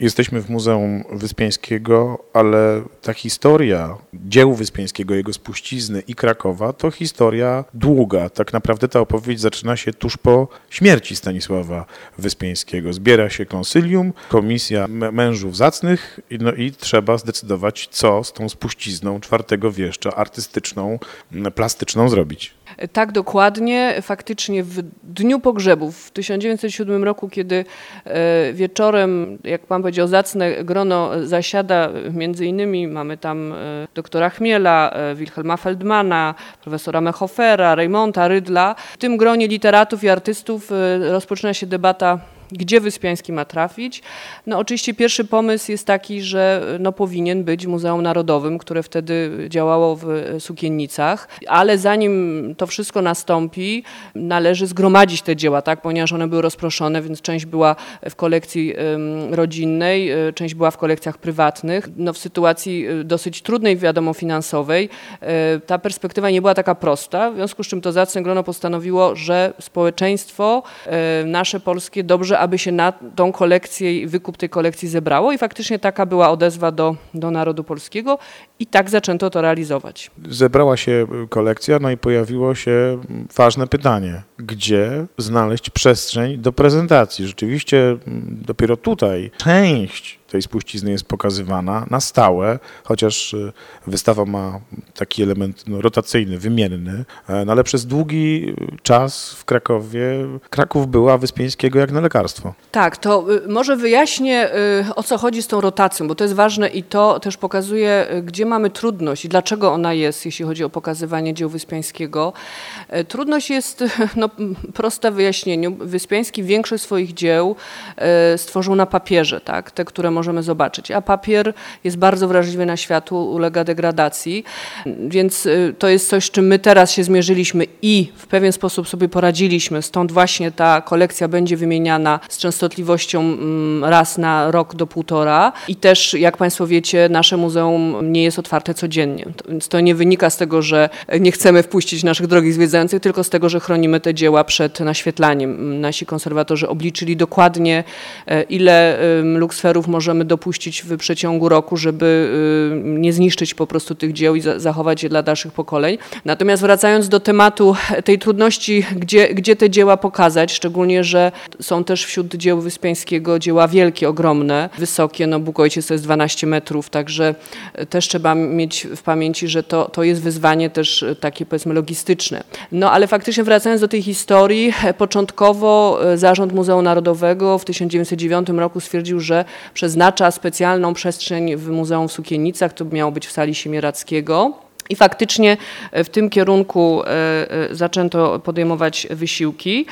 Jesteśmy w Muzeum Wyspiańskiego, ale ta historia dzieł Wyspiańskiego, jego spuścizny i Krakowa to historia długa. Tak naprawdę ta opowieść zaczyna się tuż po śmierci Stanisława Wyspiańskiego. Zbiera się konsylium, komisja mężów zacnych no i trzeba zdecydować, co z tą spuścizną czwartego wieszcza artystyczną, plastyczną zrobić. Tak dokładnie. Faktycznie w dniu pogrzebów w 1907 roku, kiedy e, wieczorem, jak pan powiedział, zacne grono zasiada, między innymi mamy tam e, doktora Chmiela, e, Wilhelma Feldmana, profesora Mechofera, Reymonta, Rydla. W tym gronie literatów i artystów rozpoczyna się debata gdzie Wyspiański ma trafić. No oczywiście pierwszy pomysł jest taki, że no, powinien być Muzeum Narodowym, które wtedy działało w Sukiennicach, ale zanim to wszystko nastąpi, należy zgromadzić te dzieła, tak, ponieważ one były rozproszone, więc część była w kolekcji rodzinnej, e, część była w kolekcjach prywatnych. No, w sytuacji e, dosyć trudnej, wiadomo, finansowej, e, ta perspektywa nie była taka prosta, w związku z czym to zacne grono postanowiło, że społeczeństwo nasze polskie dobrze aby się na tą kolekcję i wykup tej kolekcji zebrało. I faktycznie taka była odezwa do, do narodu polskiego. I tak zaczęto to realizować. Zebrała się kolekcja, no i pojawiło się ważne pytanie, gdzie znaleźć przestrzeń do prezentacji? Rzeczywiście mm, dopiero tutaj część tej spuścizny jest pokazywana na stałe, chociaż y, wystawa ma taki element no, rotacyjny, wymienny, e, no, ale przez długi czas w Krakowie Kraków była Wyspiańskiego jak na lekarstwo. Tak, to y, może wyjaśnię y, o co chodzi z tą rotacją, bo to jest ważne i to też pokazuje, gdzie mamy trudność i dlaczego ona jest, jeśli chodzi o pokazywanie dzieł Wyspiańskiego. E, trudność jest, no, proste w wyjaśnieniu. Wyspiański większość swoich dzieł e, stworzył na papierze, tak? te, które może możemy zobaczyć. A papier jest bardzo wrażliwy na światło, ulega degradacji, więc y, to jest coś, z czym my teraz się zmierzyliśmy i w pewien sposób sobie poradziliśmy. Stąd właśnie ta kolekcja będzie wymieniana z częstotliwością raz na rok do półtora. I też, jak Państwo wiecie, nasze muzeum nie jest otwarte codziennie. Więc to nie wynika z tego, że nie chcemy wpuścić naszych drogich zwiedzających, tylko z tego, że chronimy te dzieła przed naświetlaniem. Nasi konserwatorzy obliczyli dokładnie, e, ile luksferów możemy dopuścić w przeciągu roku, żeby nie zniszczyć po prostu tych dzieł i zachować je dla dalszych pokoleń. Natomiast wracając do tematu tej trudności, gdzie, gdzie te dzieła pokazać, szczególnie, że są też wśród dzieł Wyspiańskiego dzieła wielkie, ogromne, wysokie, no Bóg Ojciec to jest 12 metrów, także też trzeba mieć w pamięci, że to, to jest wyzwanie też takie powiedzmy logistyczne. No ale faktycznie wracając do tej historii, początkowo e, Zarząd Muzeum Narodowego w 1909 roku stwierdził, że przez przeznacza specjalną przestrzeń w Muzeum w Sukienicach, to miało być w sali Siemierackiego. I faktycznie e, w tym kierunku e, e, zaczęto podejmować wysiłki.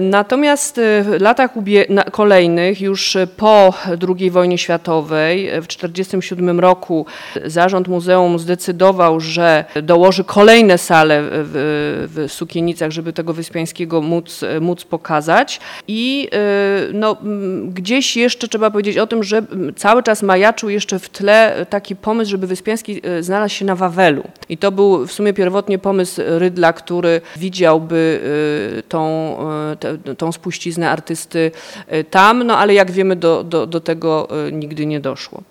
Natomiast w latach kolejnych, już po II wojnie światowej, w 1947 roku zarząd muzeum zdecydował, że dołoży kolejne sale w, Sukienicach, żeby tego Wyspiańskiego móc, móc pokazać. I no, gdzieś jeszcze trzeba powiedzieć o tym, że cały czas majaczył jeszcze w tle taki pomysł, żeby Wyspiański znalazł się na Wawelu. I to był w sumie pierwotnie pomysł Rydla, który widziałby y, tą, y, tą spuściznę artysty y, tam, no ale jak wiemy do, do, do tego nigdy nie doszło.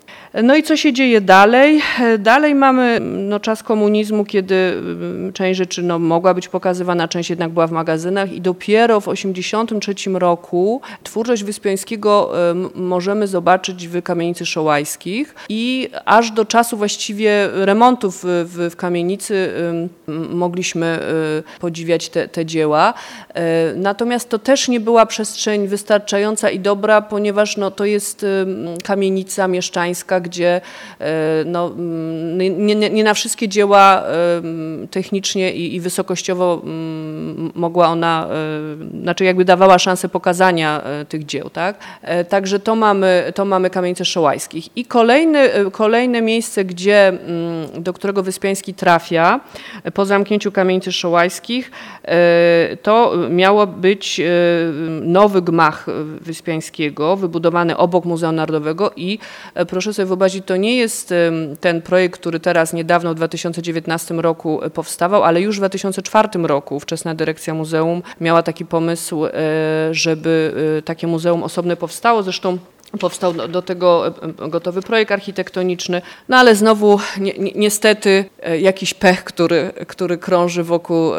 No i co się dzieje dalej? Dalej mamy no, czas komunizmu, kiedy część rzeczy no, mogła być pokazywana, część jednak była w magazynach i dopiero w 1983 roku twórczość Wyspiańskiego możemy zobaczyć w kamienicy szołajskich i aż do czasu właściwie remontów w, w kamienicy mogliśmy y, podziwiać te, te dzieła. E, natomiast to też nie była przestrzeń wystarczająca i dobra, ponieważ no, to jest kamienica mieszczańska, gdzie e, no, nie, nie, nie na wszystkie dzieła technicznie i, i wysokościowo mogła ona, e, znaczy jakby dawała szansę pokazania e, tych dzieł. Tak? Także to mamy, to mamy kamienice Szołajskich. I kolejny, kolejne miejsce, gdzie, mm, do którego Wyspiański trafia po zamknięciu kamienicy Szołajskich, to miało być nowy gmach Wyspiańskiego, wybudowany obok Muzeum Narodowego i proszę sobie wyobrazić, to nie jest ten projekt, który teraz niedawno w 2019 roku powstawał, ale już w 2004 roku wczesna dyrekcja muzeum miała taki pomysł, e, żeby e, takie muzeum osobne powstało. Zresztą powstał do tego e, gotowy projekt architektoniczny, no ale znowu ni niestety e, jakiś pech, który, który krąży wokół,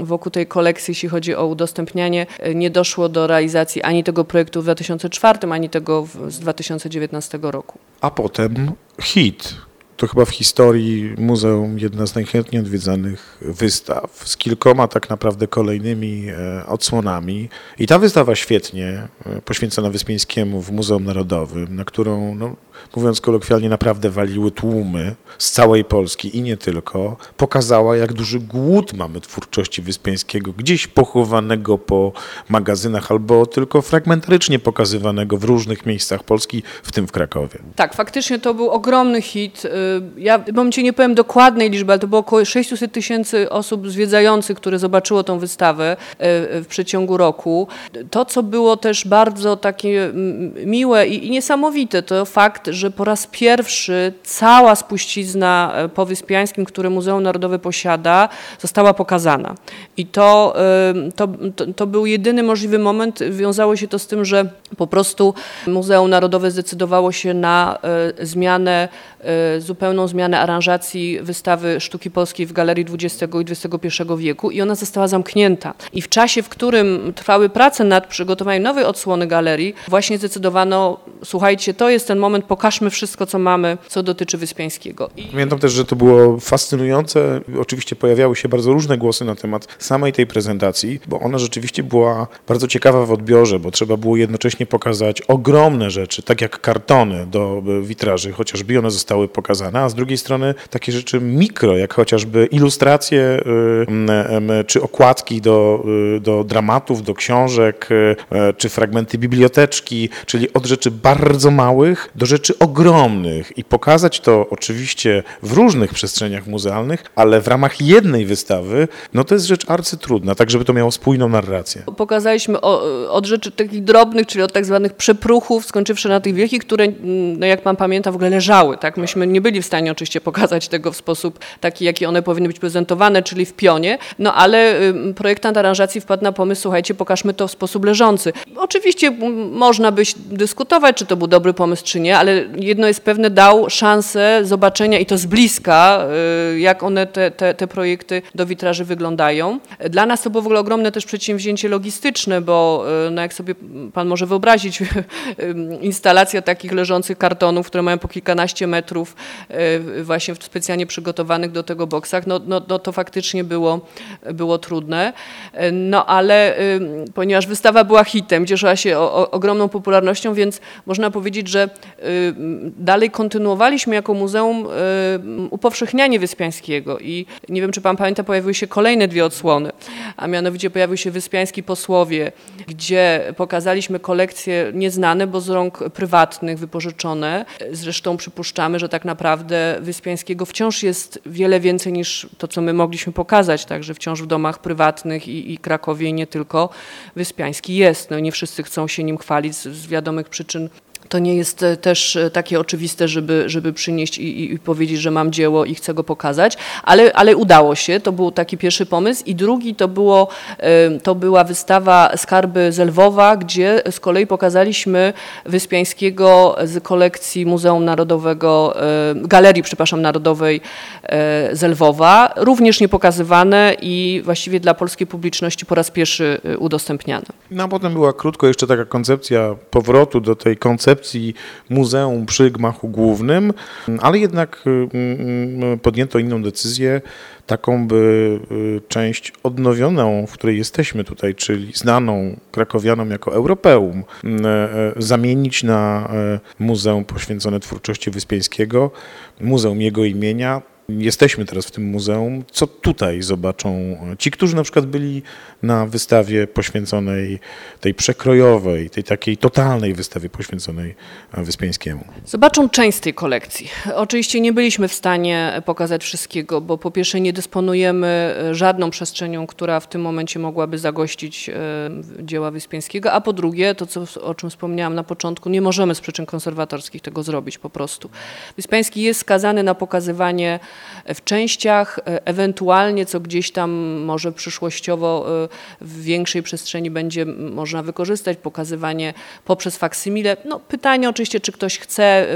wokół tej kolekcji, jeśli chodzi o udostępnianie, e, nie doszło do realizacji ani tego projektu w 2004, ani tego z 2019 roku. A potem hit to chyba w historii muzeum jedna z najchętniej odwiedzanych wystaw z kilkoma tak naprawdę kolejnymi e, odsłonami. I ta wystawa świetnie e, poświęcona Wyspiańskiemu w Muzeum Narodowym, na którą, no, mówiąc kolokwialnie, naprawdę waliły tłumy z całej Polski i nie tylko, pokazała, jak duży głód mamy twórczości Wyspiańskiego, gdzieś pochowanego po magazynach albo tylko fragmentarycznie pokazywanego w różnych miejscach Polski, w tym w Krakowie. Tak, faktycznie to był ogromny hit y, ja w momencie nie powiem dokładnej liczby, ale to było około 600 tysięcy osób zwiedzających, które zobaczyło tą wystawę e, w przeciągu roku. To, co było też bardzo takie miłe i, niesamowite, to fakt, że po raz pierwszy cała spuścizna e, po Wyspiańskim, Muzeum Narodowe posiada, została pokazana. I to, to, to, był jedyny możliwy moment. Wiązało się to z tym, że po prostu Muzeum Narodowe zdecydowało się na e, zmianę zupełną zmianę aranżacji wystawy sztuki polskiej w Galerii XX i XXI wieku i ona została zamknięta. I w czasie, w którym trwały prace nad przygotowaniem nowej odsłony galerii, właśnie zdecydowano, słuchajcie, to jest ten moment, pokażmy wszystko, co mamy, co dotyczy Wyspiańskiego. I... Pamiętam też, że to było fascynujące. Oczywiście pojawiały się bardzo różne głosy na temat samej tej prezentacji, bo ona rzeczywiście była bardzo ciekawa w odbiorze, bo trzeba było jednocześnie pokazać ogromne rzeczy, tak jak kartony do witraży, chociażby one zostały pokazane, a z drugiej strony takie rzeczy mikro, jak chociażby ilustracje y, czy okładki do, y, do dramatów, do książek, czy fragmenty biblioteczki, czyli od rzeczy bardzo małych do rzeczy ogromnych i pokazać to oczywiście w różnych przestrzeniach muzealnych, ale w ramach jednej wystawy, no to jest rzecz arcytrudna, tak żeby to miało spójną narrację. Pokazaliśmy od rzeczy takich drobnych, czyli od tak zwanych przepruchów, skończywszy na tych wielkich, które, no jak pan pamięta, w ogóle leżały, tak? Myśmy nie byli w stanie oczywiście pokazać tego w sposób taki, jaki one powinny być prezentowane, czyli w pionie, no ale projektant aranżacji wpadł na pomysł, słuchajcie, pokażmy to w sposób leżący. Oczywiście można by dyskutować, czy to był dobry pomysł, czy nie, ale jedno jest pewne, dał szansę zobaczenia i to z bliska, y, jak one, te, te, te projekty do witraży wyglądają. Dla nas to było w ogóle ogromne też przedsięwzięcie logistyczne, bo y, no jak sobie pan może wyobrazić, instalacja takich leżących kartonów, które mają po kilkanaście metrów, y, właśnie specjalnie przygotowanych do tego boksach, no, no, no to faktycznie było, było trudne. No ale ponieważ wystawa była hitem, cieszyła się o, o, ogromną popularnością, więc można powiedzieć, że dalej kontynuowaliśmy jako muzeum upowszechnianie Wyspiańskiego i nie wiem, czy pan pamięta, pojawiły się kolejne dwie odsłony, a mianowicie pojawił się Wyspiański Posłowie, gdzie pokazaliśmy kolekcje nieznane, bo z rąk prywatnych wypożyczone. Zresztą przypuszczamy, że tak naprawdę Wyspiańskiego wciąż jest wiele więcej niż to, co my mogliśmy pokazać, także wciąż w domach prywatnych i, i Krakowie i nie tylko Wyspiański jest. No nie wszyscy chcą się nim chwalić z, z wiadomych przyczyn to nie jest e, też e, takie oczywiste, żeby, żeby przynieść i, i, powiedzieć, że mam dzieło i chcę go pokazać, ale, ale udało się. To był taki pierwszy pomysł. I drugi to, było, to była wystawa Skarby Zelwowa, gdzie z kolei pokazaliśmy Wyspiańskiego z kolekcji Muzeum Narodowego, Galerii, przepraszam, Narodowej e, Zelwowa. Również niepokazywane i właściwie dla polskiej publiczności po raz pierwszy udostępniane. No a potem była krótko jeszcze taka koncepcja powrotu do tej koncepcji koncepcji muzeum przy gmachu głównym, ale jednak y, y, y, podjęto inną decyzję, taką by część odnowioną, w której jesteśmy tutaj, czyli znaną krakowianom jako Europeum, zamienić na muzeum poświęcone twórczości Wyspiańskiego, muzeum jego imienia, jesteśmy teraz w tym muzeum, co tutaj zobaczą ci, którzy na przykład byli na wystawie poświęconej tej przekrojowej, tej takiej totalnej wystawie poświęconej Wyspiańskiemu. Zobaczą część tej kolekcji. Oczywiście nie byliśmy w stanie pokazać wszystkiego, bo po pierwsze nie dysponujemy żadną przestrzenią, która w tym momencie mogłaby zagościć e, dzieła Wyspiańskiego, a po drugie, to co, o czym wspomniałam na początku, nie możemy z przyczyn konserwatorskich tego zrobić po prostu. Wyspiański jest skazany na pokazywanie w częściach, e, ewentualnie co gdzieś tam może przyszłościowo e, w większej przestrzeni będzie można wykorzystać, pokazywanie poprzez faksymile. No, pytanie oczywiście, czy ktoś chce, e,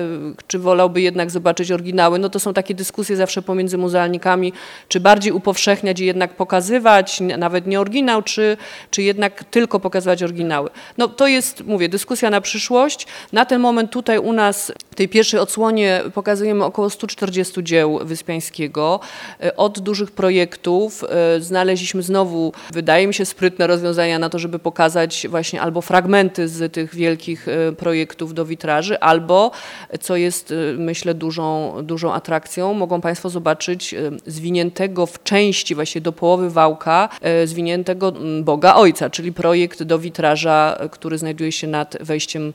czy wolałby jednak zobaczyć oryginały. No to są takie dyskusje zawsze pomiędzy muzealnikami, czy bardziej upowszechniać i jednak pokazywać, nawet nie oryginał, czy, czy jednak tylko pokazywać oryginały. No to jest, mówię, dyskusja na przyszłość. Na ten moment tutaj u nas w tej pierwszej odsłonie pokazujemy około 140 dzieł Wyspiańskiego. E, od dużych projektów e, znaleźliśmy znowu, wydaje mi się, sprytne rozwiązania na to, żeby pokazać właśnie albo fragmenty z tych wielkich e, projektów do witraży, albo, co jest myślę dużą, dużą atrakcją, mogą Państwo zobaczyć zwiniętego w części właśnie do połowy wałka, zwiniętego Boga Ojca, czyli projekt do witraża, który znajduje się nad wejściem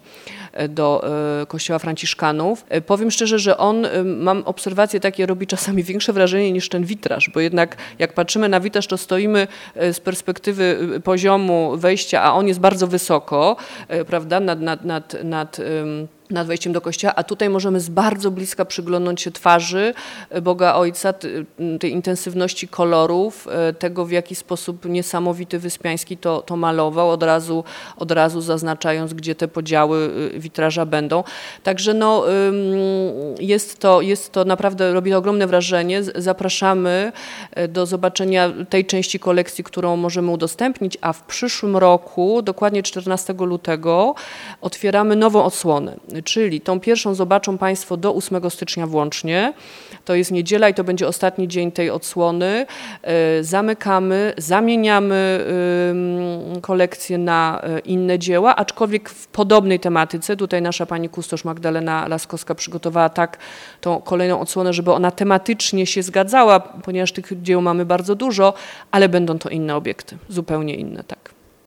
do kościoła Franciszkanów. Powiem szczerze, że on, mam obserwacje takie, robi czasami większe wrażenie niż ten witraż, bo jednak jak patrzymy na witraż, to stoimy e, z perspektywy e, poziomu wejścia, a on jest bardzo wysoko, e, prawda, nad, nad, nad, nad nad wejściem do kościoła, a tutaj możemy z bardzo bliska przyglądnąć się twarzy Boga Ojca, tej intensywności kolorów, e, tego w jaki sposób niesamowity Wyspiański to, to malował, od razu, od razu zaznaczając, gdzie te podziały e, witraża będą. Także no, jest, to, jest to naprawdę, robi to ogromne wrażenie. Zapraszamy e, do zobaczenia tej części kolekcji, którą możemy udostępnić, a w przyszłym roku, dokładnie 14 lutego, otwieramy nową odsłonę czyli tą pierwszą zobaczą Państwo do 8 stycznia włącznie. To jest niedziela i to będzie ostatni dzień tej odsłony. E, zamykamy, zamieniamy kolekcję na e, inne dzieła, aczkolwiek w podobnej tematyce. Tutaj nasza pani kustosz Magdalena Laskowska przygotowała tak tą kolejną odsłonę, żeby ona tematycznie się zgadzała, ponieważ tych dzieł mamy bardzo dużo, ale będą to inne obiekty, zupełnie inne, tak.